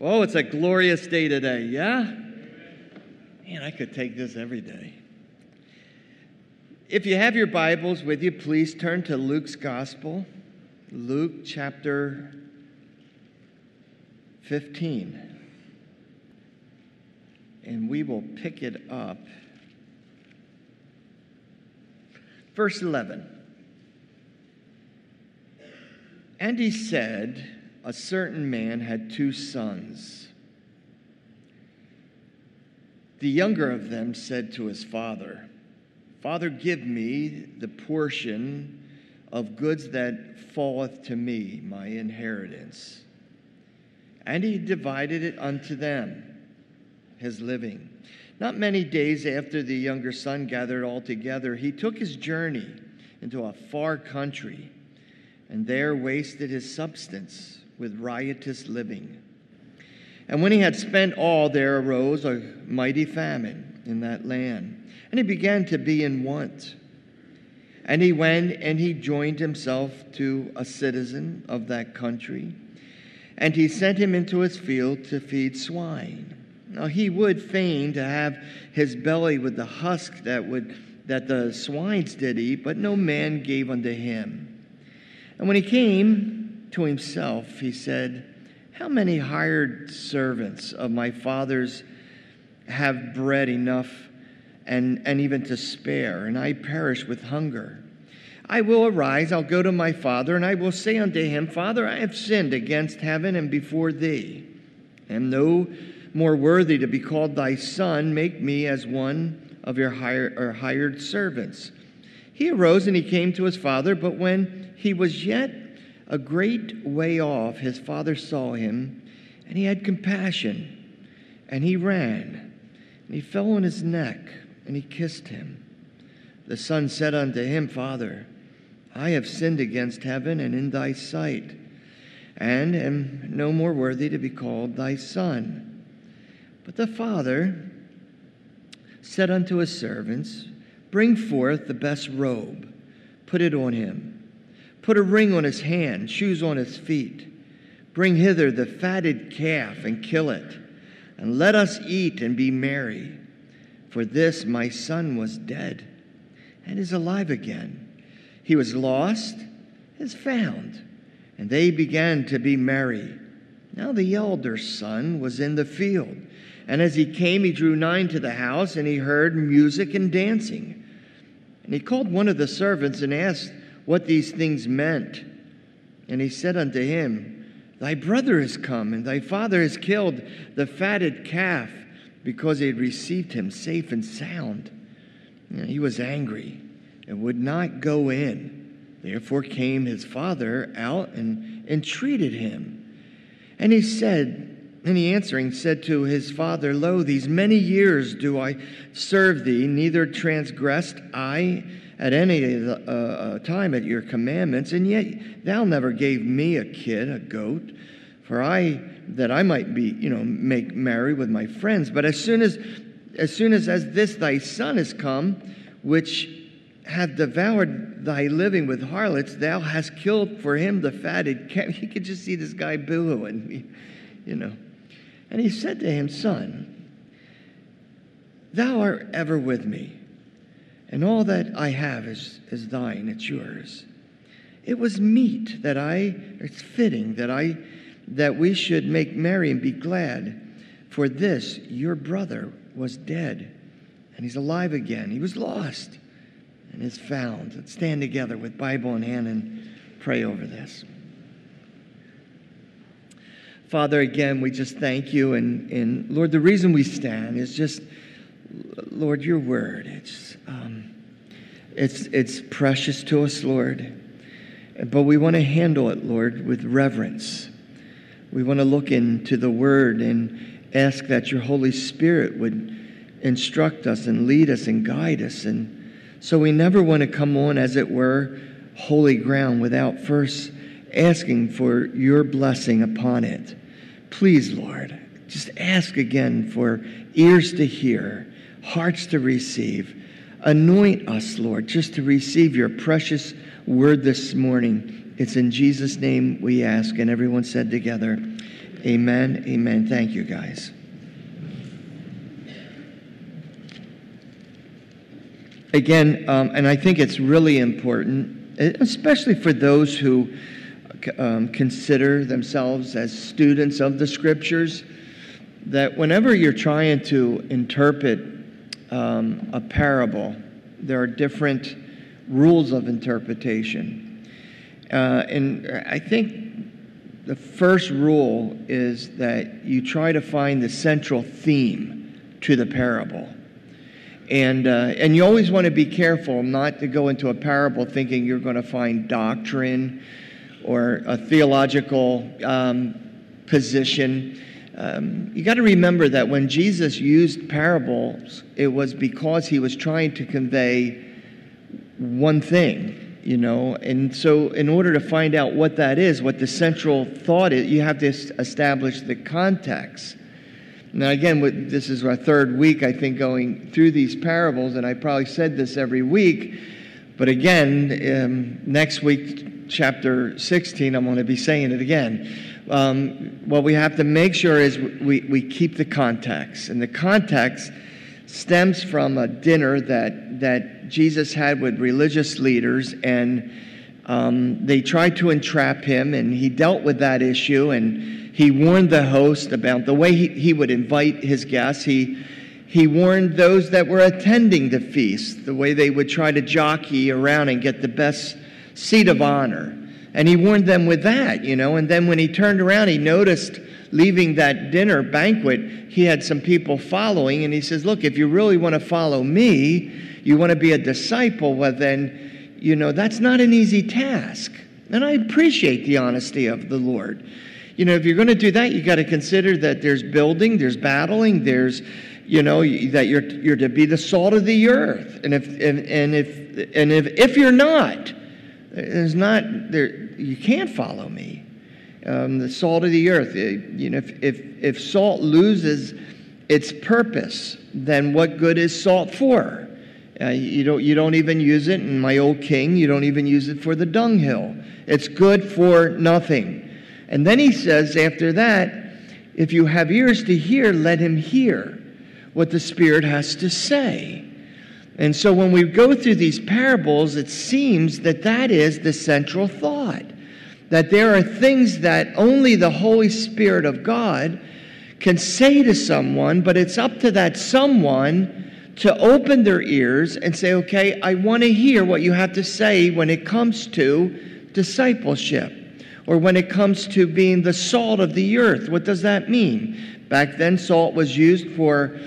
Oh, it's a glorious day today, yeah? Man, I could take this every day. If you have your Bibles with you, please turn to Luke's Gospel, Luke chapter 15. And we will pick it up. Verse 11. And he said, A certain man had two sons. The younger of them said to his father, Father, give me the portion of goods that falleth to me, my inheritance. And he divided it unto them, his living. Not many days after the younger son gathered all together, he took his journey into a far country, and there wasted his substance with riotous living. And when he had spent all, there arose a mighty famine in that land, and he began to be in want. And he went and he joined himself to a citizen of that country, and he sent him into his field to feed swine. Now he would fain to have his belly with the husk that would that the swines did eat, but no man gave unto him. And when he came to himself, he said, How many hired servants of my father's have bread enough and, and even to spare, and I perish with hunger? I will arise, I'll go to my father, and I will say unto him, Father, I have sinned against heaven and before thee, and no more worthy to be called thy son, make me as one of your hired, hired servants. He arose and he came to his father, but when he was yet a great way off, his father saw him, and he had compassion, and he ran, and he fell on his neck, and he kissed him. The son said unto him, Father, I have sinned against heaven and in thy sight, and am no more worthy to be called thy son. But the father said unto his servants, Bring forth the best robe, put it on him. Put a ring on his hand, shoes on his feet. Bring hither the fatted calf and kill it, and let us eat and be merry. For this my son was dead and is alive again. He was lost, is found. And they began to be merry. Now the elder son was in the field. And as he came, he drew nigh to the house, and he heard music and dancing. And he called one of the servants and asked what these things meant. And he said unto him, Thy brother is come, and thy father has killed the fatted calf, because he had received him safe and sound. And he was angry and would not go in. Therefore came his father out and entreated him. And he said, and he answering said to his father, Lo, these many years do I serve thee, neither transgressed I at any uh, uh, time at your commandments, and yet thou never gave me a kid, a goat, for I that I might be, you know, make merry with my friends. But as soon as as soon as as this thy son is come, which hath devoured thy living with harlots, thou hast killed for him the fatted calf. He could just see this guy boohooing, you know. And he said to him, Son, thou art ever with me, and all that I have is, is thine, it's yours. It was meet that I, it's fitting that I, that we should make merry and be glad. For this, your brother was dead, and he's alive again. He was lost and is found. Let's stand together with Bible in hand and pray over this. Father, again, we just thank you. And, and Lord, the reason we stand is just, Lord, your word. It's, um, it's, it's precious to us, Lord. But we want to handle it, Lord, with reverence. We want to look into the word and ask that your Holy Spirit would instruct us and lead us and guide us. And so we never want to come on, as it were, holy ground without first asking for your blessing upon it. Please, Lord, just ask again for ears to hear, hearts to receive. Anoint us, Lord, just to receive your precious word this morning. It's in Jesus' name we ask. And everyone said together, Amen. Amen. Thank you, guys. Again, um, and I think it's really important, especially for those who um, consider themselves as students of the scriptures, that whenever you're trying to interpret um, a parable, there are different rules of interpretation. Uh, and I think the first rule is that you try to find the central theme to the parable. And, uh, and you always want to be careful not to go into a parable thinking you're going to find doctrine or a theological um, position. Um, you got to remember that when Jesus used parables, it was because he was trying to convey one thing, you know. And so, in order to find out what that is, what the central thought is, you have to establish the context. Now, again, this is our third week, I think, going through these parables, and I probably said this every week. But again, um, next week, chapter 16, I'm going to be saying it again. Um, what we have to make sure is we, we keep the context. And the context stems from a dinner that, that Jesus had with religious leaders, and um, they tried to entrap him, and he dealt with that issue. And he warned the host about the way he, he would invite his guests. He, he warned those that were attending the feast, the way they would try to jockey around and get the best seat of honor. And he warned them with that, you know. And then when he turned around, he noticed leaving that dinner banquet, he had some people following. And he says, Look, if you really want to follow me, you want to be a disciple, well, then, you know, that's not an easy task. And I appreciate the honesty of the Lord you know, if you're going to do that, you got to consider that there's building, there's battling, there's, you know, that you're you're to be the salt of the earth. And if and, and if and if if you're not, there's not there you can't follow me. Um, the salt of the earth. You know, if if if salt loses its purpose, then what good is salt for? Uh, you don't you don't even use it. In my old king, you don't even use it for the dunghill. It's good for nothing. And then he says after that, if you have ears to hear, let him hear what the Spirit has to say. And so when we go through these parables, it seems that that is the central thought. That there are things that only the Holy Spirit of God can say to someone, but it's up to that someone to open their ears and say, okay, I want to hear what you have to say when it comes to discipleship or when it comes to being the salt of the earth. What does that mean? Back then, salt was used for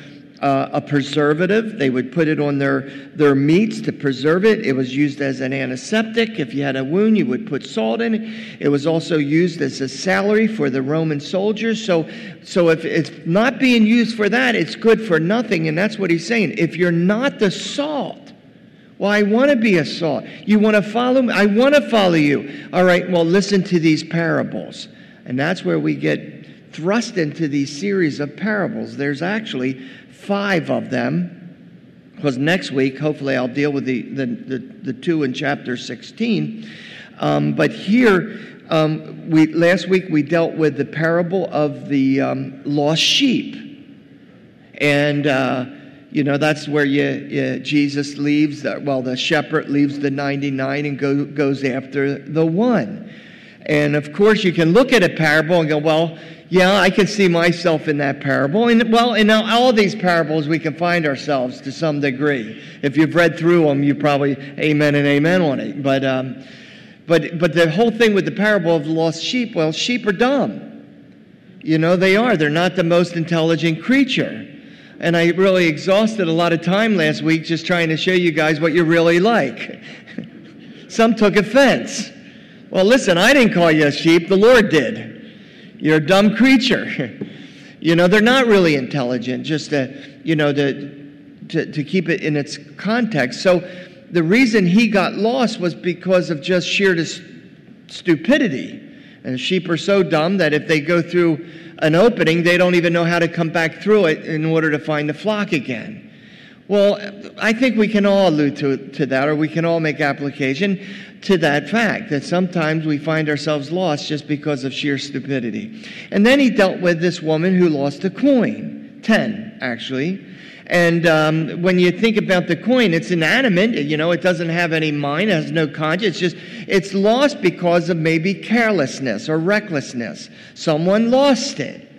uh, a preservative. They would put it on their, their meats to preserve it. It was used as an antiseptic. If you had a wound, you would put salt in it. It was also used as a salary for the Roman soldiers. So, so if it's not being used for that, it's good for nothing. And that's what he's saying. If you're not the salt, well, I want to be a salt. You want to follow me? I want to follow you. All right, well, listen to these parables. And that's where we get thrust into these series of parables. There's actually five of them. Because next week, hopefully, I'll deal with the, the, the, the two in chapter 16. Um, but here, um, we, last week we dealt with the parable of the um, lost sheep. And uh, you know, that's where you, you, Jesus leaves, the, well, the shepherd leaves the 99 and go, goes after the one. And of course, you can look at a parable and go, well, yeah, I can see myself in that parable. And well, in all these parables, we can find ourselves to some degree. If you've read through them, you probably amen and amen on it. But, um, but, but the whole thing with the parable of the lost sheep, well, sheep are dumb. You know, they are. They're not the most intelligent creature. And I really exhausted a lot of time last week just trying to show you guys what you're really like. Some took offense. Well, listen, I didn't call you a sheep, the Lord did. You're a dumb creature. you know, they're not really intelligent, just to, you know, to, to, to keep it in its context. So the reason he got lost was because of just sheer stupidity. And sheep are so dumb that if they go through an opening, they don't even know how to come back through it in order to find the flock again. Well, I think we can all allude to, to that, or we can all make application to that fact that sometimes we find ourselves lost just because of sheer stupidity. And then he dealt with this woman who lost a coin, 10 actually. And um, when you think about the coin, it's inanimate. You know, it doesn't have any mind. It has no conscience. It's just it's lost because of maybe carelessness or recklessness. Someone lost it,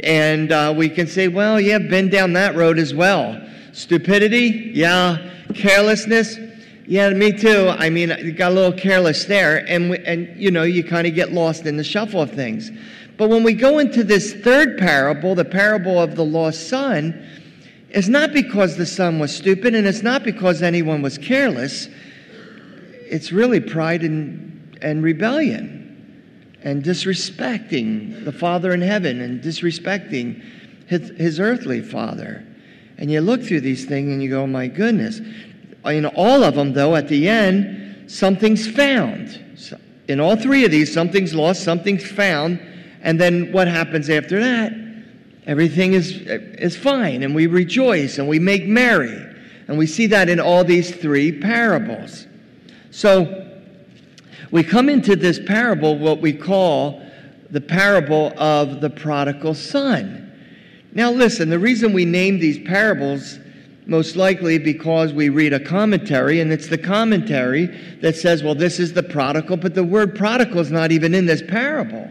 and uh, we can say, "Well, yeah, been down that road as well." Stupidity, yeah. Carelessness, yeah, me too. I mean, I got a little careless there, and and you know, you kind of get lost in the shuffle of things. But when we go into this third parable, the parable of the lost son, it's not because the son was stupid, and it's not because anyone was careless. It's really pride and, and rebellion, and disrespecting the Father in heaven, and disrespecting his, his earthly father. And you look through these things and you go, my goodness. In all of them, though, at the end, something's found. In all three of these, something's lost, something's found. And then what happens after that? Everything is, is fine, and we rejoice and we make merry. And we see that in all these three parables. So we come into this parable, what we call the parable of the prodigal son. Now, listen, the reason we name these parables most likely because we read a commentary, and it's the commentary that says, well, this is the prodigal, but the word prodigal is not even in this parable.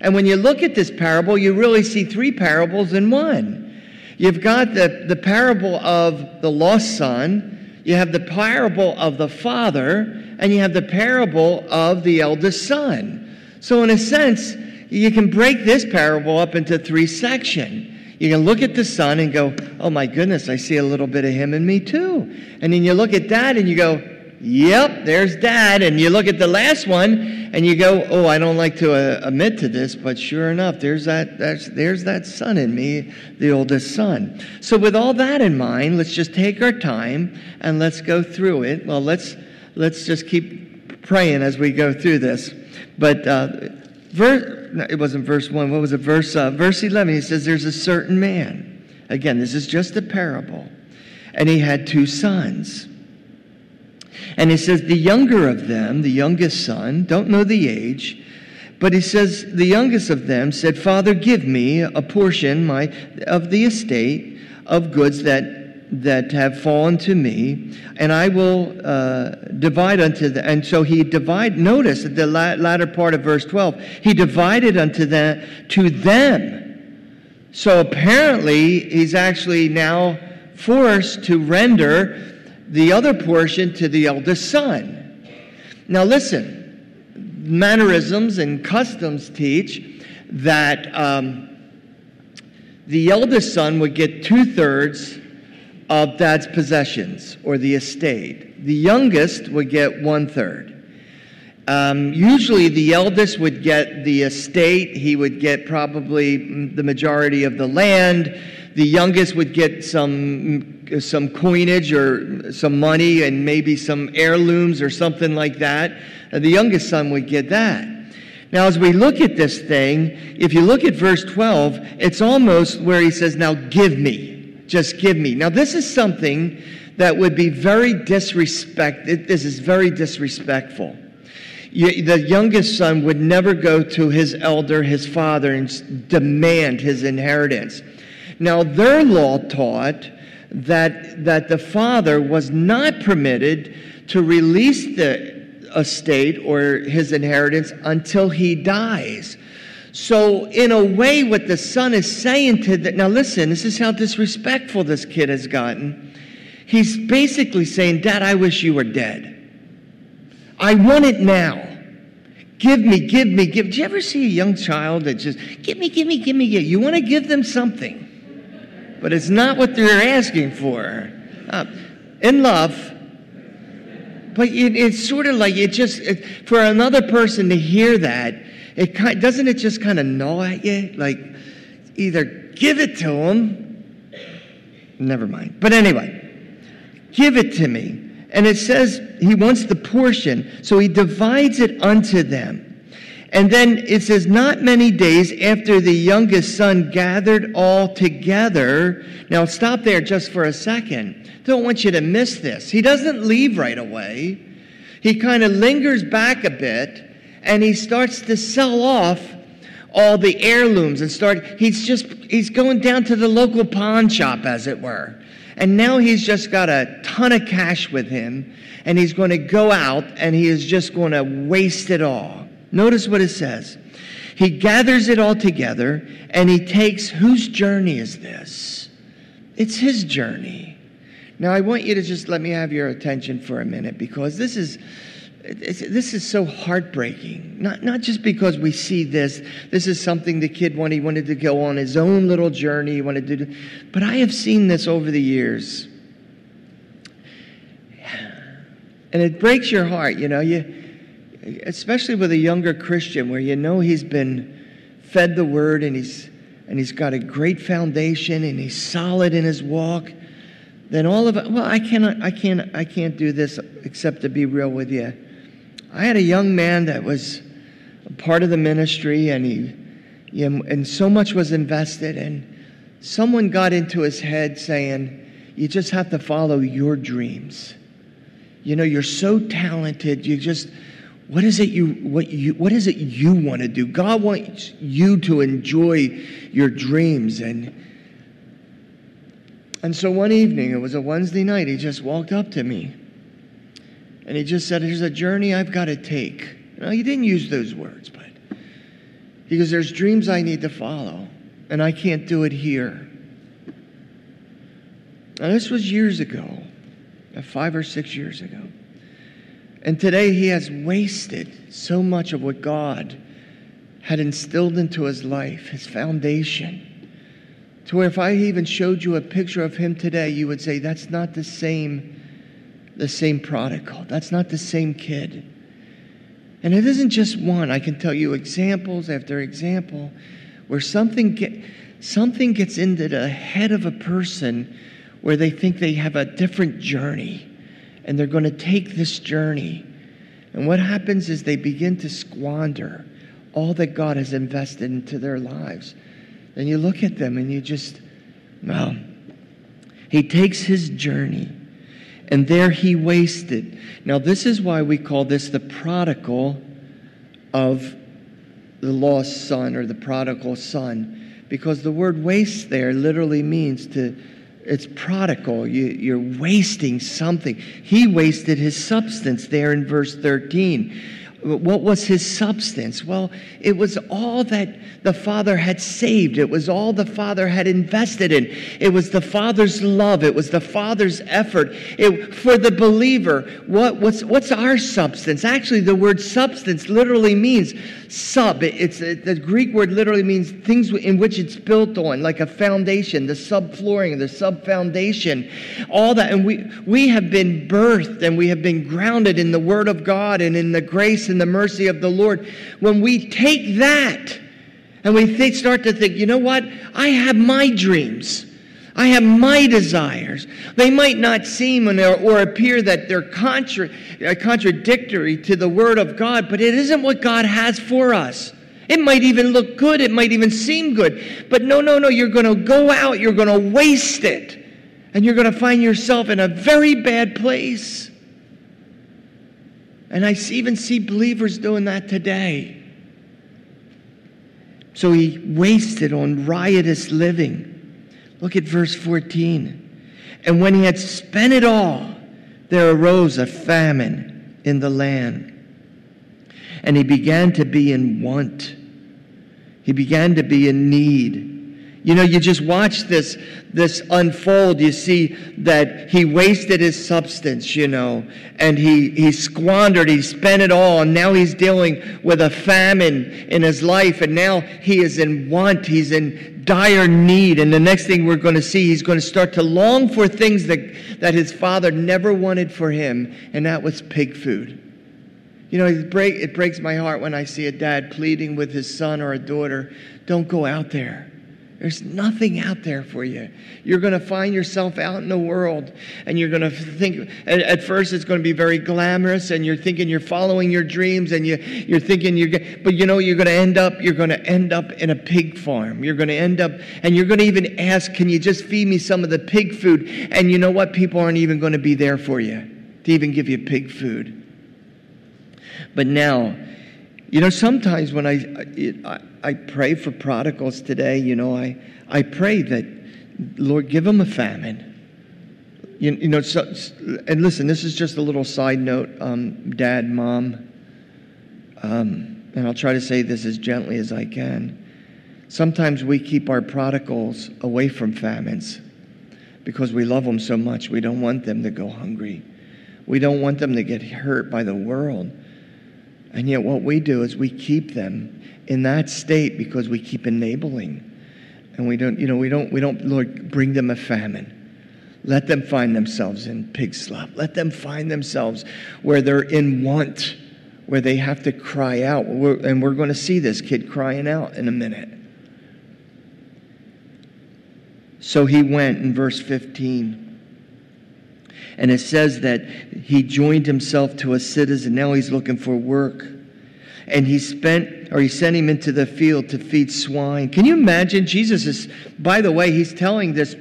And when you look at this parable, you really see three parables in one. You've got the, the parable of the lost son, you have the parable of the father, and you have the parable of the eldest son. So, in a sense, you can break this parable up into three sections. You can look at the son and go, oh my goodness, I see a little bit of him in me too. And then you look at dad and you go, yep, there's dad. And you look at the last one and you go, oh, I don't like to uh, admit to this, but sure enough, there's that, there's that son in me, the oldest son. So with all that in mind, let's just take our time and let's go through it. Well, let's, let's just keep praying as we go through this. But uh, verse it wasn't verse 1. What was it? Verse, uh, verse 11. He says, There's a certain man. Again, this is just a parable. And he had two sons. And he says, The younger of them, the youngest son, don't know the age, but he says, The youngest of them said, Father, give me a portion my, of the estate of goods that that have fallen to me, and I will uh, divide unto them. And so he divide. Notice the latter part of verse twelve, he divided unto them to them. So apparently, he's actually now forced to render the other portion to the eldest son. Now listen, mannerisms and customs teach that um, the eldest son would get two thirds of dad's possessions or the estate. The youngest would get one third. Um, usually, the eldest would get the estate. He would get probably the majority of the land. The youngest would get some, some coinage or some money and maybe some heirlooms or something like that. Uh, the youngest son would get that. Now, as we look at this thing, if you look at verse 12, it's almost where he says, Now give me just give me. Now, this is something that would be very disrespect. This is very disrespectful. The youngest son would never go to his elder, his father, and demand his inheritance. Now, their law taught that, that the father was not permitted to release the estate or his inheritance until he dies. So, in a way, what the son is saying to that, now listen, this is how disrespectful this kid has gotten. He's basically saying, Dad, I wish you were dead. I want it now. Give me, give me, give. Do you ever see a young child that just, give me, give me, give me, give? You want to give them something, but it's not what they're asking for. Uh, in love, but it, it's sort of like it just, it, for another person to hear that, it kind, doesn't it just kind of gnaw at you? Like, either give it to him, never mind. But anyway, give it to me. And it says he wants the portion, so he divides it unto them. And then it says, Not many days after the youngest son gathered all together. Now, stop there just for a second. Don't want you to miss this. He doesn't leave right away, he kind of lingers back a bit and he starts to sell off all the heirlooms and start he's just he's going down to the local pawn shop as it were and now he's just got a ton of cash with him and he's going to go out and he is just going to waste it all notice what it says he gathers it all together and he takes whose journey is this it's his journey now i want you to just let me have your attention for a minute because this is this is so heartbreaking. Not, not just because we see this. This is something the kid wanted. He wanted to go on his own little journey. He wanted to do. But I have seen this over the years. And it breaks your heart, you know, you, especially with a younger Christian where you know he's been fed the word and he's, and he's got a great foundation and he's solid in his walk then all of it well i cannot i can't i can't do this except to be real with you I had a young man that was a part of the ministry, and he, and so much was invested, and someone got into his head saying, "You just have to follow your dreams. You know, you're so talented. You just." What is it you what you what is it you want to do? God wants you to enjoy your dreams and and so one evening, it was a Wednesday night, he just walked up to me and he just said, There's a journey I've got to take. Now, he didn't use those words, but he goes, There's dreams I need to follow, and I can't do it here. Now, this was years ago, five or six years ago. And today he has wasted so much of what God had instilled into his life, his foundation. To where if I even showed you a picture of him today, you would say, That's not the same the same prodigal. That's not the same kid. And it isn't just one. I can tell you examples after example where something get, something gets into the head of a person where they think they have a different journey and they're going to take this journey. And what happens is they begin to squander all that God has invested into their lives. And you look at them and you just, well, he takes his journey and there he wasted. Now, this is why we call this the prodigal of the lost son or the prodigal son, because the word waste there literally means to, it's prodigal. You, you're wasting something. He wasted his substance there in verse 13. What was his substance? Well, it was all that the Father had saved. It was all the Father had invested in. It was the Father's love. It was the Father's effort. It, for the believer, what, what's, what's our substance? Actually, the word substance literally means sub. It, it's the Greek word literally means things in which it's built on, like a foundation, the subflooring, the sub foundation, all that. And we we have been birthed and we have been grounded in the Word of God and in the grace and the mercy of the Lord. When we take that and we start to think, you know what? I have my dreams. I have my desires. They might not seem or, appear that they're contra, uh, contradictory to the Word of God, but it isn't what God has for us. It might even look good, it might even seem good. But no, no, no, you're going to go out, you're going to waste it, and you're going to find yourself in a very bad place. And I even see believers doing that today. So he wasted on riotous living. Look at verse 14. And when he had spent it all, there arose a famine in the land. And he began to be in want. He began to be in need. You know, you just watch this, this unfold. You see that he wasted his substance, you know, and he, he squandered, he spent it all, and now he's dealing with a famine in his life, and now he is in want, he's in dire need. And the next thing we're going to see, he's going to start to long for things that, that his father never wanted for him, and that was pig food. You know, it, break, it breaks my heart when I see a dad pleading with his son or a daughter, don't go out there There's nothing out there for you. You're going to find yourself out in the world and you're going to think, at, first, it's going to be very glamorous and you're thinking you're following your dreams and you, you're thinking you're, but you know, you're going to end up, you're going to end up in a pig farm. You're going to end up, and you're going to even ask, can you just feed me some of the pig food? And you know what? People aren't even going to be there for you to even give you pig food. But now, you know, sometimes when I, I, I pray for prodigals today, you know, I, I pray that, Lord, give them a famine. You, you know, so, and listen, this is just a little side note, um, dad, mom, um, and I'll try to say this as gently as I can. Sometimes we keep our prodigals away from famines because we love them so much. We don't want them to go hungry. We don't want them to get hurt by the world. And yet, what we do is we keep them in that state because we keep enabling. And we don't, you know, we don't, we don't, Lord, bring them a famine. Let them find themselves in pig slop. Let them find themselves where they're in want, where they have to cry out. and we're going to see this kid crying out in a minute. So he went in verse 15. And it says that he joined himself to a citizen. Now he's looking for work. And he spent, or he sent him into the field to feed swine. Can you imagine? Jesus is, by the way, he's telling this,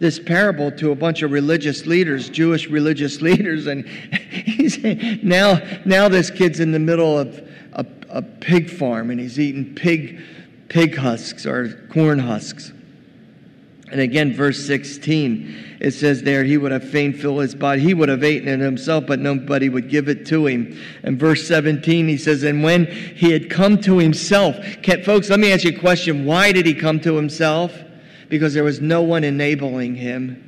this parable to a bunch of religious leaders, Jewish religious leaders. And he's now, now this kid's in the middle of a, a pig farm and he's eating pig, pig husks or corn husks. And again, verse 16, it says there, he would have fain filled his body. He would have eaten it himself, but nobody would give it to him. And verse 17, he says, and when he had come to himself, can, folks, let me ask you a question. Why did he come to himself? Because there was no one enabling him,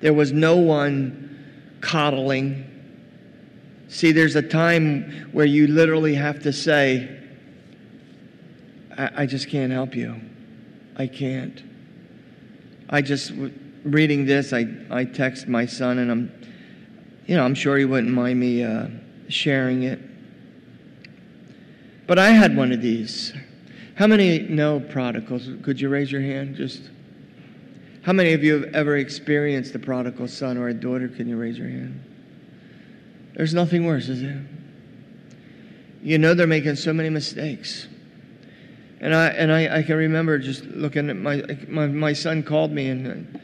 there was no one coddling. See, there's a time where you literally have to say, I, I just can't help you. I can't. I just reading this, I, I text my son, and I'm, you know, I'm sure he wouldn't mind me uh, sharing it. But I had one of these. How many know prodigals? Could you raise your hand? Just how many of you have ever experienced a prodigal son or a daughter? Can you raise your hand? There's nothing worse, is there? You know they're making so many mistakes. And I and I, I can remember just looking at my, my my son called me and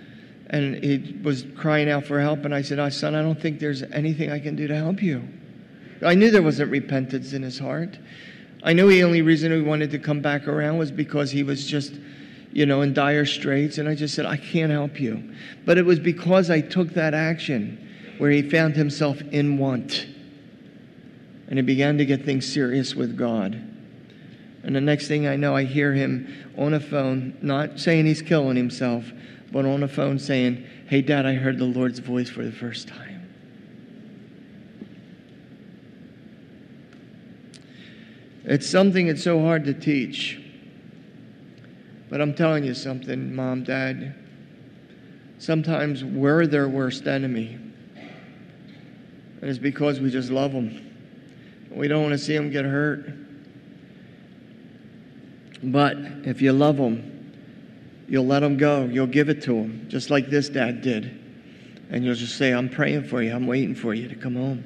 and he was crying out for help and I said, oh, son, I don't think there's anything I can do to help you. I knew there wasn't repentance in his heart. I knew the only reason he wanted to come back around was because he was just, you know, in dire straits. And I just said, I can't help you. But it was because I took that action where he found himself in want. And he began to get things serious with God. And the next thing I know, I hear him on a phone, not saying he's killing himself, but on a phone saying, Hey, Dad, I heard the Lord's voice for the first time. It's something that's so hard to teach. But I'm telling you something, Mom, Dad. Sometimes we're their worst enemy. And it's because we just love them. We don't want to see them get hurt. But if you love them, you'll let them go. You'll give it to them, just like this dad did. And you'll just say, I'm praying for you. I'm waiting for you to come home.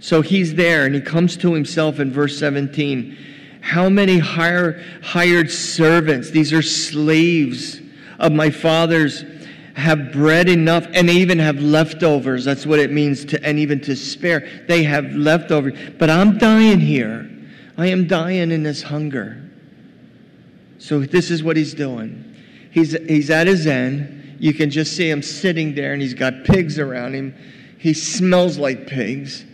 So he's there and he comes to himself in verse 17. How many hire, hired servants, these are slaves of my father's, have bread enough and even have leftovers. That's what it means to, and even to spare. They have leftovers. But I'm dying here. I am dying in this hunger. So this is what he's doing. He's, he's at his end. You can just see him sitting there, and he's got pigs around him. He smells like pigs.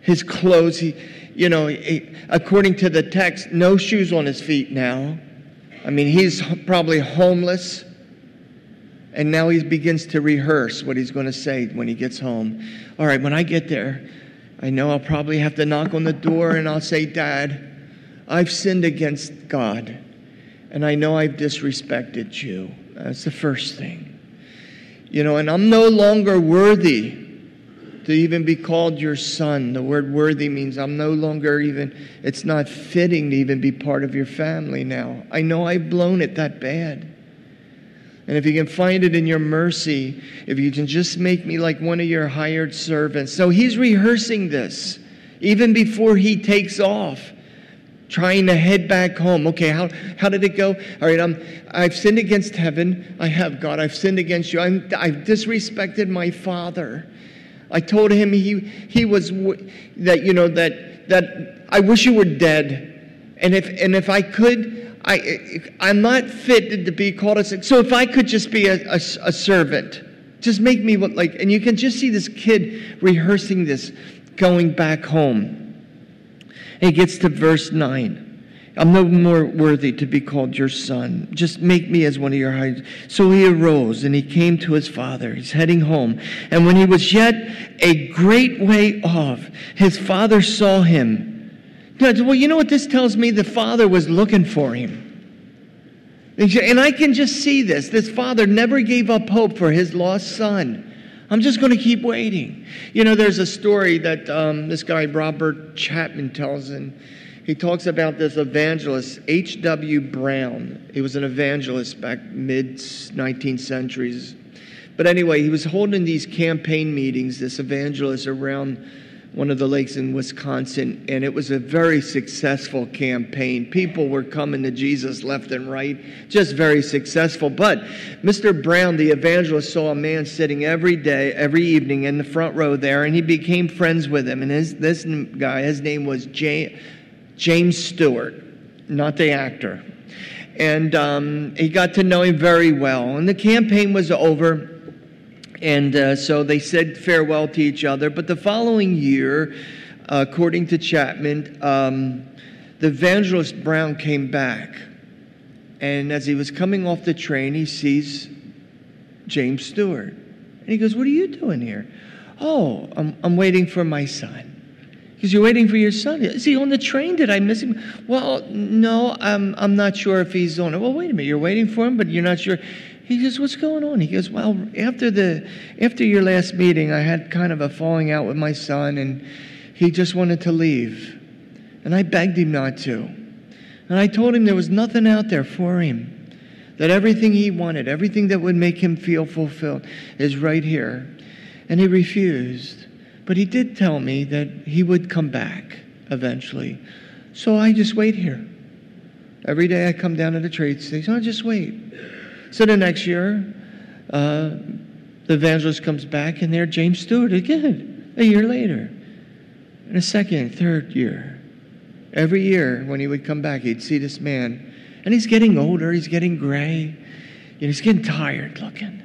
His clothes, he, you know, he, according to the text, no shoes on his feet now. I mean, he's probably homeless. And now he begins to rehearse what he's going to say when he gets home. All right, when I get there, I know I'll probably have to knock on the door and I'll say, Dad, I've sinned against God, and I know I've disrespected you. That's the first thing. You know, and I'm no longer worthy to even be called your son. The word worthy means I'm no longer even, it's not fitting to even be part of your family now. I know I've blown it that bad. And if you can find it in your mercy, if you can just make me like one of your hired servants. So he's rehearsing this even before he takes off, trying to head back home. Okay, how, how did it go? All right, I'm, I've sinned against heaven. I have, God. I've sinned against you. I'm, I've disrespected my father. I told him he, he was, that, you know, that, that I wish you were dead. And if, and if I could, I, I'm not fitted to be called a, so if I could just be a, a, a servant, just make me what, like, and you can just see this kid rehearsing this going back home. He gets to verse 9. I'm no more worthy to be called your son. Just make me as one of your hired. So he arose and he came to his father. He's heading home. And when he was yet a great way off, his father saw him. Well, you know what this tells me? The father was looking for him. And I can just see this. This father never gave up hope for his lost son. I'm just going to keep waiting. You know, there's a story that um, this guy, Robert Chapman, tells, and he talks about this evangelist, H.W. Brown. He was an evangelist back mid 19th centuries. But anyway, he was holding these campaign meetings, this evangelist, around one of the lakes in Wisconsin, and it was a very successful campaign. People were coming to Jesus left and right, just very successful. But Mr. Brown, the evangelist, saw a man sitting every day, every evening in the front row there, and he became friends with him. And his, this guy, his name was James, James Stewart, not the actor. And um, he got to know him very well. And the campaign was over and uh, so they said farewell to each other. But the following year, according to Chapman, um, the evangelist Brown came back. And as he was coming off the train, he sees James Stewart. And he goes, What are you doing here? Oh, I'm, I'm waiting for my son. Because you're waiting for your son. Is he on the train? Did I miss him? Well, no, I'm, I'm not sure if he's on it. Well, wait a minute. You're waiting for him, but you're not sure. He says, What's going on? He goes, Well, after the after your last meeting, I had kind of a falling out with my son, and he just wanted to leave. And I begged him not to. And I told him there was nothing out there for him. That everything he wanted, everything that would make him feel fulfilled, is right here. And he refused. But he did tell me that he would come back eventually. So I just wait here. Every day I come down to the trade station, I just wait. So the next year, uh, the evangelist comes back, and there James Stewart again, a year later. And a second, third year. Every year when he would come back, he'd see this man. And he's getting older, he's getting gray, and he's getting tired looking.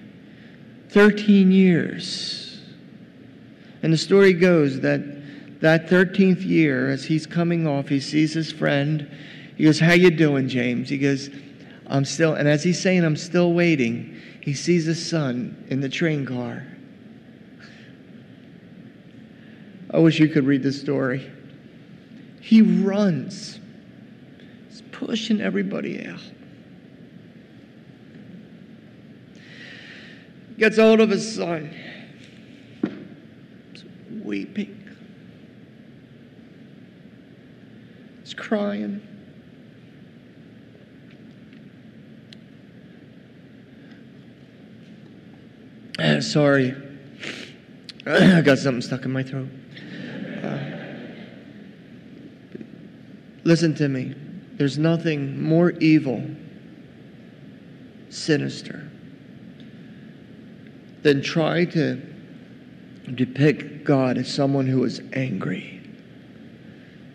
13 years. And the story goes that that 13th year, as he's coming off, he sees his friend. He goes, How you doing, James? He goes, I'm still, and as he's saying, I'm still waiting, he sees his son in the train car. I wish you could read the story. He runs, he's pushing everybody out. Gets hold of his son, he's weeping, he's crying. Sorry. I got something stuck in my throat. Uh, listen to me. There's nothing more evil, sinister, than try to depict God as someone who is angry,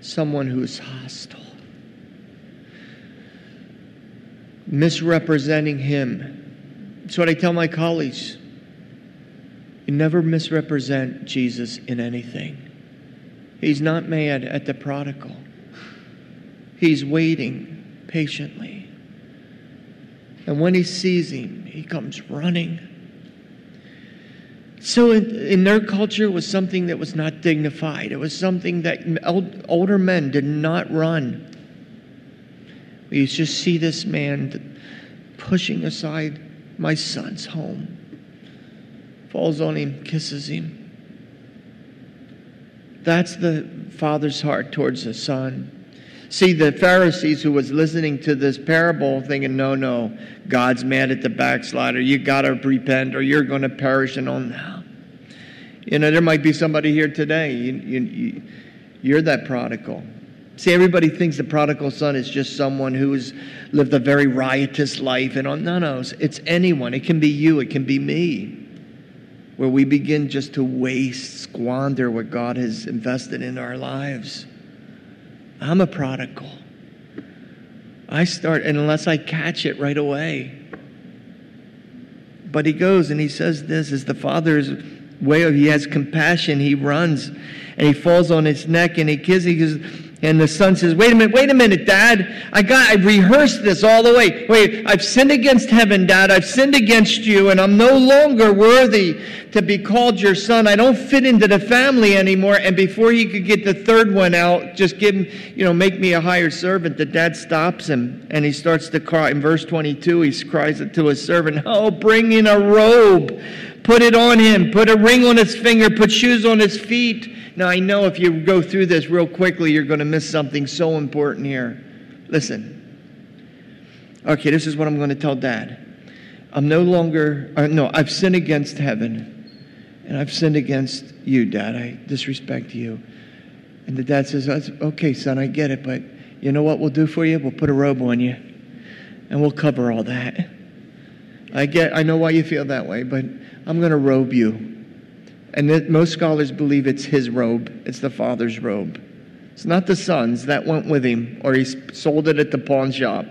someone who is hostile, misrepresenting Him. That's what I tell my colleagues. You never misrepresent Jesus in anything. He's not mad at the prodigal, he's waiting patiently. And when he sees him, he comes running. So, in, in, their culture, was something that was not dignified. It was something that older men did not run. You just see this man pushing aside my son's home falls on him, kisses him. That's the Father's heart towards the Son. See, the Pharisees who was listening to this parable thinking, no, no, God's mad at the backslider. You got to repent or you're going to perish and on now. You know, there might be somebody here today. You, you, you, are that prodigal. See, everybody thinks the prodigal son is just someone who's lived a very riotous life and on. No, no, it's anyone. It can be you. It can be me where we begin just to waste, squander what God has invested in our lives. I'm a prodigal. I start, and unless I catch it right away. But he goes and he says this is the Father's way of, he has compassion. He runs and he falls on his neck and he kisses, he and the son says, Wait a minute, wait a minute, Dad. I got I rehearsed this all the way. Wait, I've sinned against heaven, Dad. I've sinned against you, and I'm no longer worthy to be called your son. I don't fit into the family anymore. And before he could get the third one out, just give him, you know, make me a hired servant. The dad stops him and he starts to cry. In verse 22, he cries to his servant, Oh, bring in a robe. Put it on him. Put a ring on his finger. Put shoes on his feet now, I know if you go through this real quickly, you're going to miss something so important here. Listen. Okay, this is what I'm going to tell dad. I'm no longer, uh, no, I've sinned against heaven. And I've sinned against you, dad. I disrespect you. And the dad says, Okay, son, I get it, but you know what we'll do for you? We'll put a robe on you and we'll cover all that. I get, I know why you feel that way, but I'm going to robe you. And most scholars believe it's his robe, it's the father's robe. It's not the son's, that went with him, or he sold it at the pawn shop.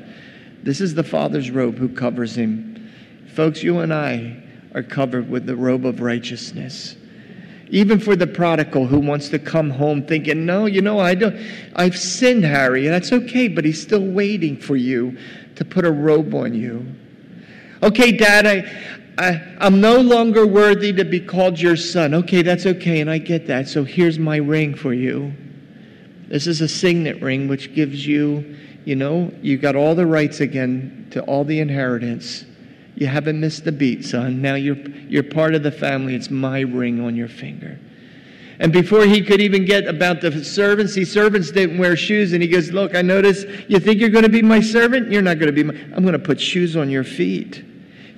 This is the father's robe who covers him. Folks, you and I are covered with the robe of righteousness. Even for the prodigal who wants to come home thinking, no, you know, I don't, I've sinned, Harry. And that's okay, but he's still waiting for you to put a robe on you. Okay, Dad, I, I, am no longer worthy to be called your son. Okay, that's okay, and I get that. So here's my ring for you. This is a signet ring which gives you, you know, you got all the rights again to all the inheritance. You haven't missed a beat, son. Now you're, you're part of the family. It's my ring on your finger. And before he could even get about the servants, see, servants didn't wear shoes. And he goes, Look, I notice you think you're going to be my servant? You're not going to be my. I'm going to put shoes on your feet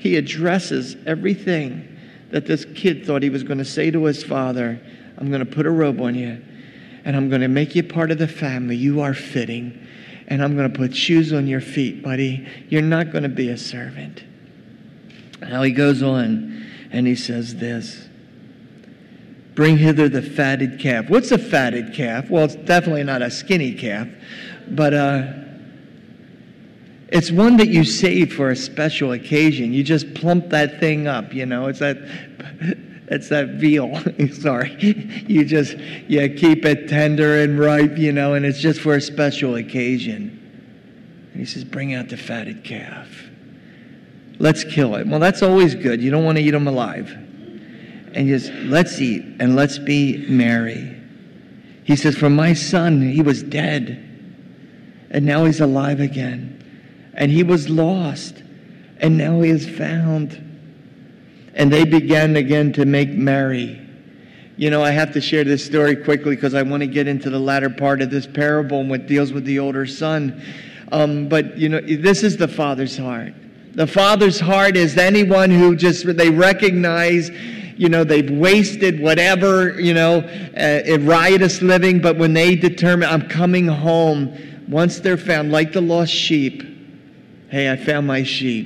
he addresses everything that this kid thought he was going to say to his father I'm going to put a robe on you, and I'm going to make you part of the family. You are fitting. And I'm going to put shoes on your feet, buddy. You're not going to be a servant. Now he goes on and he says this Bring hither the fatted calf. What's a fatted calf? Well, it's definitely not a skinny calf, but uh, it's one that you save for a special occasion. You just plump that thing up, you know. It's that it's that veal. Sorry. You just you keep it tender and ripe, you know, and it's just for a special occasion. And he says, "Bring out the fatted calf. Let's kill it." Well, that's always good. You don't want to eat them alive. And just let's eat and let's be merry. He says, "For my son, he was dead, and now he's alive again." And he was lost, and now he is found. And they began again to make merry. You know, I have to share this story quickly because I want to get into the latter part of this parable and what deals with the older son. Um, but, you know, this is the father's heart. The father's heart is anyone who just, they recognize you know, they've wasted whatever, you know, uh, riotous living, but when they determine, I'm coming home, once they're found, like the lost sheep, Hey, I found my sheep.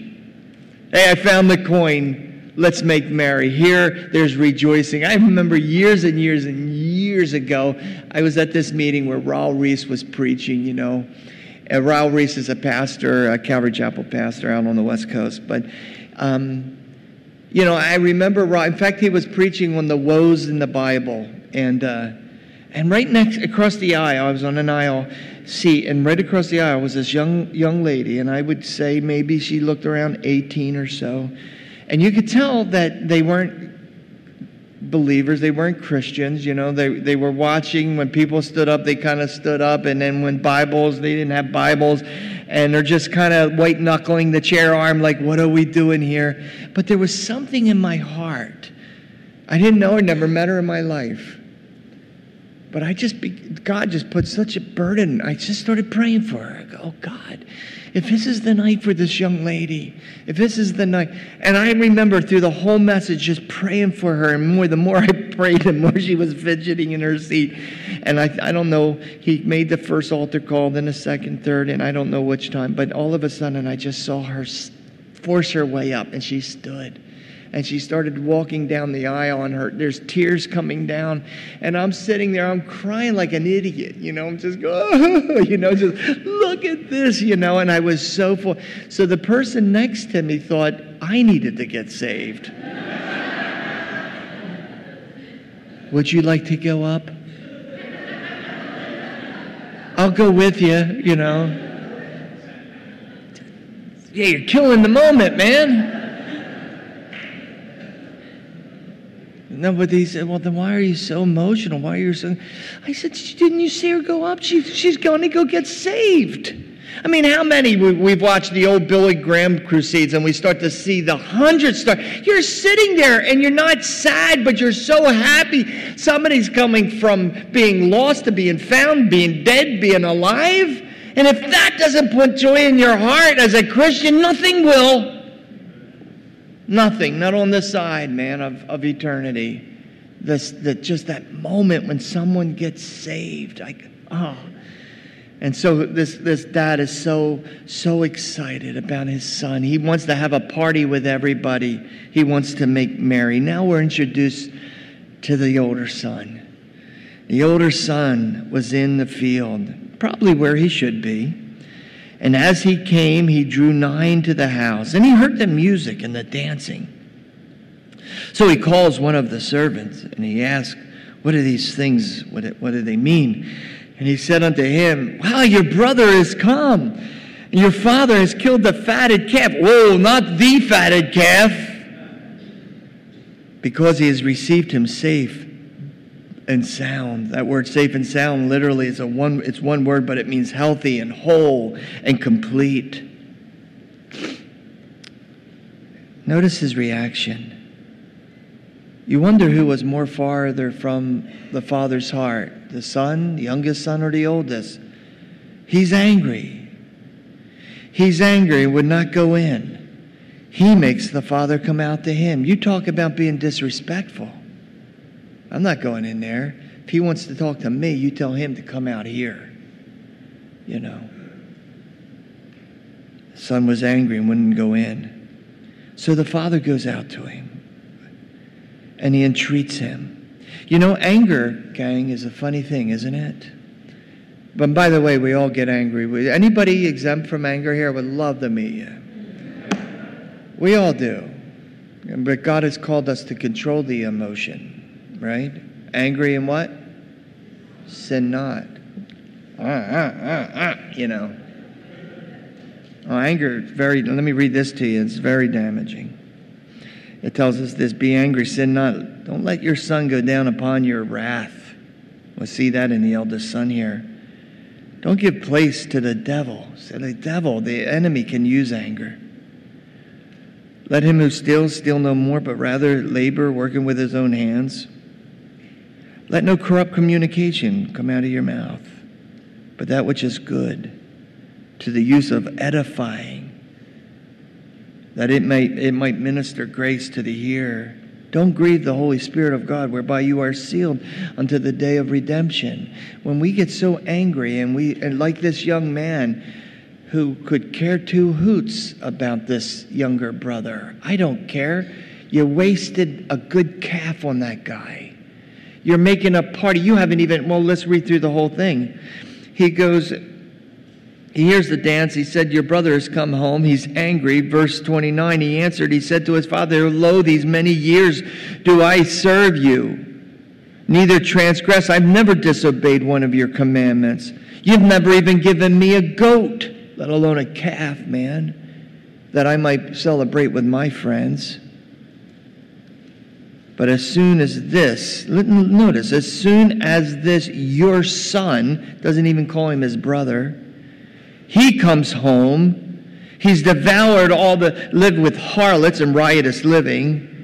Hey, I found the coin. Let's make merry. Here, there's rejoicing. I remember years and years and years ago, I was at this meeting where Raul Ries was preaching, you know. And Raul Ries is a pastor, a Calvary Chapel pastor out on the West Coast. But, um, you know, I remember, Raul. in fact, he was preaching on the woes in the Bible. And, uh, and right next, across the aisle, I was on an aisle, seat, and right across the aisle was this young young lady, and I would say maybe she looked around 18 or so, and you could tell that they weren't believers, they weren't Christians. You know, they they were watching when people stood up, they kind of stood up, and then when Bibles, they didn't have Bibles, and they're just kind of white knuckling the chair arm, like, what are we doing here? But there was something in my heart. I didn't know her, never met her in my life But I just, be, God just put such a burden. I just started praying for her. Go, oh, God, if this is the night for this young lady, if this is the night. And I remember through the whole message just praying for her. And more, the more I prayed, the more she was fidgeting in her seat. And I, I don't know, he made the first altar call, then a second, third, and I don't know which time. But all of a sudden, I just saw her force her way up, and she stood and she started walking down the aisle and her there's tears coming down. And i'm sitting there i'm crying like an idiot you know i'm just going oh, you know just look at this you know and i was so full. So the person next to me thought i needed to get saved. Would you like to go up? I'll go with you you know. Yeah you're killing the moment man No, but he said, Well, then why are you so emotional? Why are you so. I said, Didn't you see her go up? She, she's going to go get saved. I mean, how many we've watched the old Billy Graham crusades and we start to see the hundreds start. You're sitting there and you're not sad, but you're so happy. Somebody's coming from being lost to being found, being dead, being alive. And if that doesn't put joy in your heart as a Christian, nothing will. Nothing, not on this side, man, of, of eternity. This, the, just that moment when someone gets saved. Like, oh. And so this, this dad is so, so excited about his son. He wants to have a party with everybody. He wants to make merry. Now we're introduced to the older son. The older son was in the field, probably where he should be. And as he came, he drew nigh to the house, and he heard the music and the dancing. So he calls one of the servants, and he asks, What are these things? What, do they mean? And he said unto him, Well, your brother is come, and your father has killed the fatted calf. Whoa, not the fatted calf, because he has received him safe and sound. That word safe and sound literally is a one it's one word but it means healthy and whole and complete. Notice his reaction. You wonder who was more farther from the father's heart, the son, the youngest son or the oldest. He's angry. He's angry and would not go in. He makes the father come out to him. You talk about being disrespectful. I'm not going in there. If he wants to talk to me, you tell him to come out here. You know. The son was angry and wouldn't go in. So the father goes out to him and he entreats him. You know, anger, gang, is a funny thing, isn't it? But by the way, we all get angry. Anybody exempt from anger here? Would love to meet you. We all do. But God has called us to control the emotion right? Angry and what? Sin not. Ah, ah, ah, ah, you know. Oh, anger, very, let me read this to you. It's very damaging. It tells us this be angry, sin not. Don't let your sun go down upon your wrath. We'll see that in the eldest son here. Don't give place to the devil. So the devil, the enemy, can use anger. Let him who steals steal no more, but rather labor, working with his own hands. Let no corrupt communication come out of your mouth, but that which is good to the use of edifying, that it might, it might minister grace to the hearer. Don't grieve the Holy Spirit of God, whereby you are sealed unto the day of redemption. When we get so angry, and we, and like this young man who could care two hoots about this younger brother, I don't care. You wasted a good calf on that guy. You're making a party. You haven't even, well, let's read through the whole thing. He goes, he hears the dance. He said, Your brother has come home. He's angry. Verse 29, he answered, He said to his father, Lo, these many years do I serve you, neither transgress. I've never disobeyed one of your commandments. You've never even given me a goat, let alone a calf, man, that I might celebrate with my friends. But as soon as this, notice, as soon as this, your son, doesn't even call him his brother, he comes home, he's devoured all the, lived with harlots and riotous living.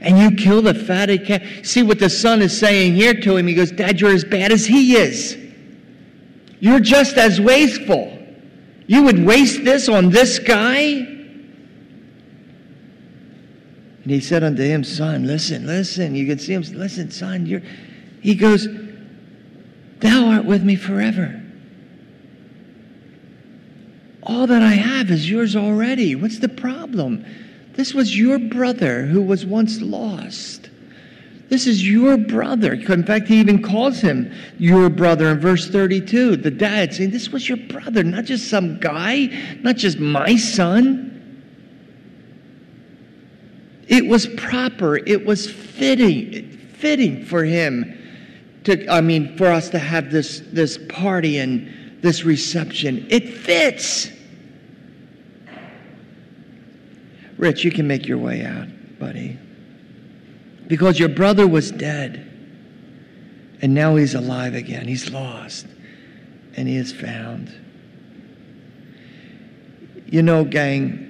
And you kill the fatted calf. See what the son is saying here to him. He goes, Dad, you're as bad as he is. You're just as wasteful. You would waste this on this guy? And he said unto him, Son, listen, listen. You can see him, listen, son, you're. He goes, Thou art with me forever. All that I have is yours already. What's the problem? This was your brother who was once lost. This is your brother. In fact, he even calls him your brother in verse 32. The dad saying, This was your brother, not just some guy, not just my son. It was proper, it was fitting, fitting for him to, I mean, for us to have this, this party and this reception. It fits. Rich, you can make your way out, buddy. Because your brother was dead, and now he's alive again. He's lost, and he is found. You know, gang,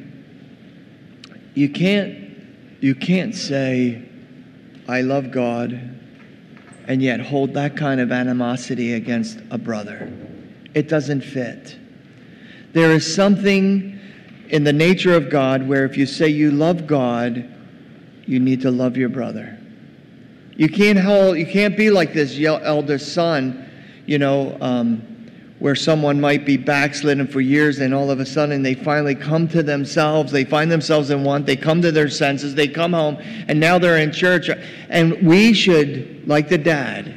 you can't you can't say, I love God, and yet hold that kind of animosity against a brother. It doesn't fit. There is something in the nature of God where if you say you love God, you need to love your brother. You can't hold, you can't be like this elder son, you know, um, where someone might be backslidden for years and all of a sudden they finally come to themselves, they find themselves in want, they come to their senses, they come home, and now they're in church. And we should, like the dad,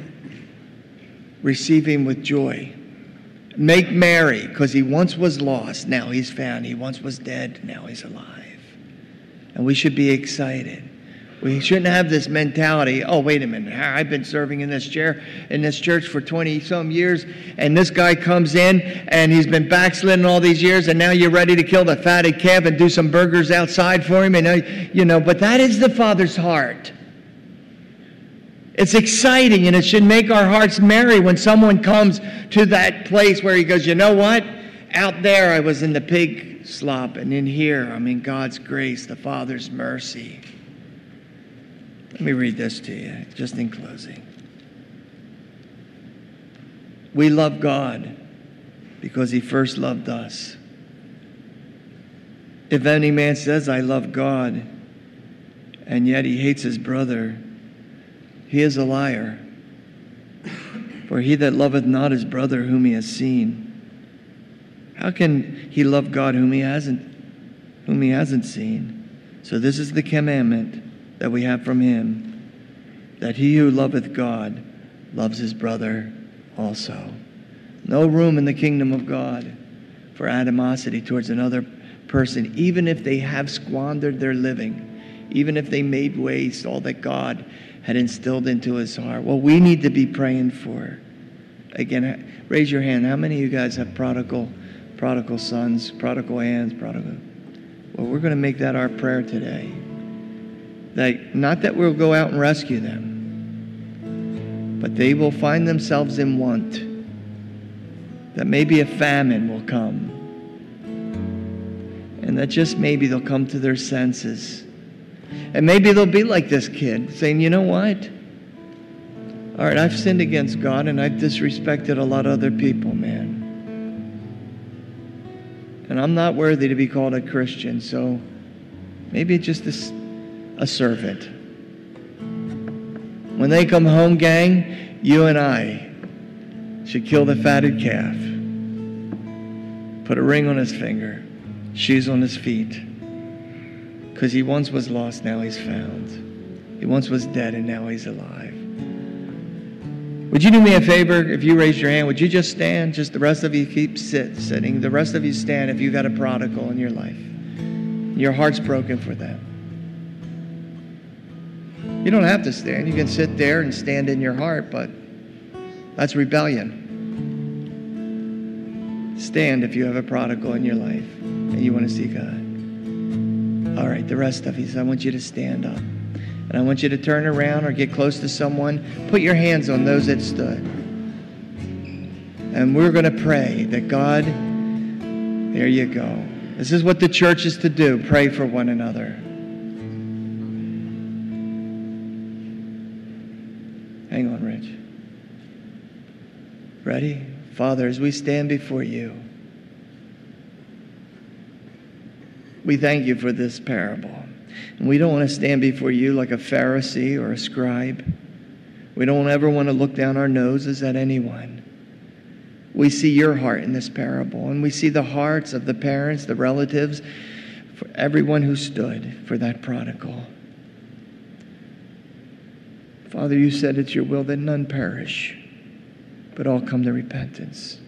receive him with joy. Make merry, because he once was lost, now he's found. He once was dead, now he's alive. And we should be excited. We shouldn't have this mentality, oh, wait a minute, I've been serving in this chair, in this church for 20 some years, and this guy comes in and he's been backsliding all these years, and now you're ready to kill the fatted calf and do some burgers outside for him, and you know, but that is the Father's heart. It's exciting and it should make our hearts merry when someone comes to that place where he goes, you know what? Out there I was in the pig slop, and in here I'm in God's grace, the Father's mercy. Let me read this to you, just in closing. We love God because he first loved us. If any man says, I love God, and yet he hates his brother, he is a liar. For he that loveth not his brother whom he has seen, how can he love God whom he hasn't whom he hasn't seen? So this is the commandment that we have from him that he who loveth God loves his brother also. No room in the kingdom of God for animosity towards another person, even if they have squandered their living, even if they made waste all that God had instilled into his heart. Well, we need to be praying for. Again, raise your hand. How many of you guys have prodigal, prodigal sons, prodigal hands, prodigal? Well, we're going to make that our prayer today. That not that we'll go out and rescue them, but they will find themselves in want. That maybe a famine will come. And that just maybe they'll come to their senses and maybe they'll be like this kid, saying, you know what? All right, I've sinned against God and I've disrespected a lot of other people, man. And I'm not worthy to be called a Christian, so maybe just a, a servant. When they come home, gang, you and I should kill the fatted calf, put a ring on his finger, shoes on his feet because he once was lost, now he's found. He once was dead, and now he's alive. Would you do me a favor if you raise your hand? Would you just stand? Just the rest of you keep sit, sitting. The rest of you stand if you've got a prodigal in your life. Your heart's broken for them. You don't have to stand. You can sit there and stand in your heart, but that's rebellion. Stand if you have a prodigal in your life and you want to see God. All right, the rest of you, I want you to stand up. And I want you to turn around or get close to someone. Put your hands on those that stood. And we're going to pray that God, there you go. This is what the church is to do pray for one another. Hang on, Rich. Ready? Father, as we stand before you, we thank you for this parable. And we don't want to stand before you like a Pharisee or a scribe. We don't ever want to look down our noses at anyone. We see your heart in this parable, and we see the hearts of the parents, the relatives, for everyone who stood for that prodigal. Father, you said it's your will that none perish, but all come to repentance.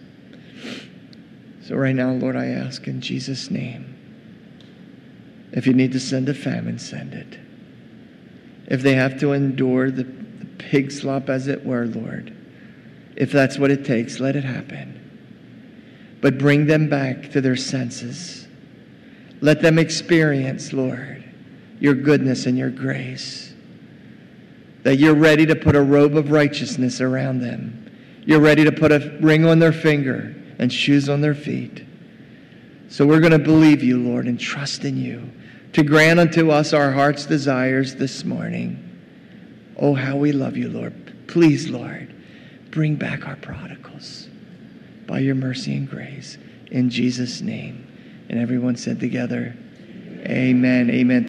So, right now, Lord, I ask in Jesus' name if you need to send a famine, send it. If they have to endure the, the pig slop, as it were, Lord, if that's what it takes, let it happen. But bring them back to their senses. Let them experience, Lord, your goodness and your grace. That you're ready to put a robe of righteousness around them. You're ready to put a ring on their finger and shoes on their feet. So we're going to believe you, Lord, and trust in you to grant unto us our heart's desires this morning. Oh, how we love you, Lord. Please, Lord, bring back our prodigals by your mercy and grace. In Jesus' name. And everyone said together, Amen. Amen.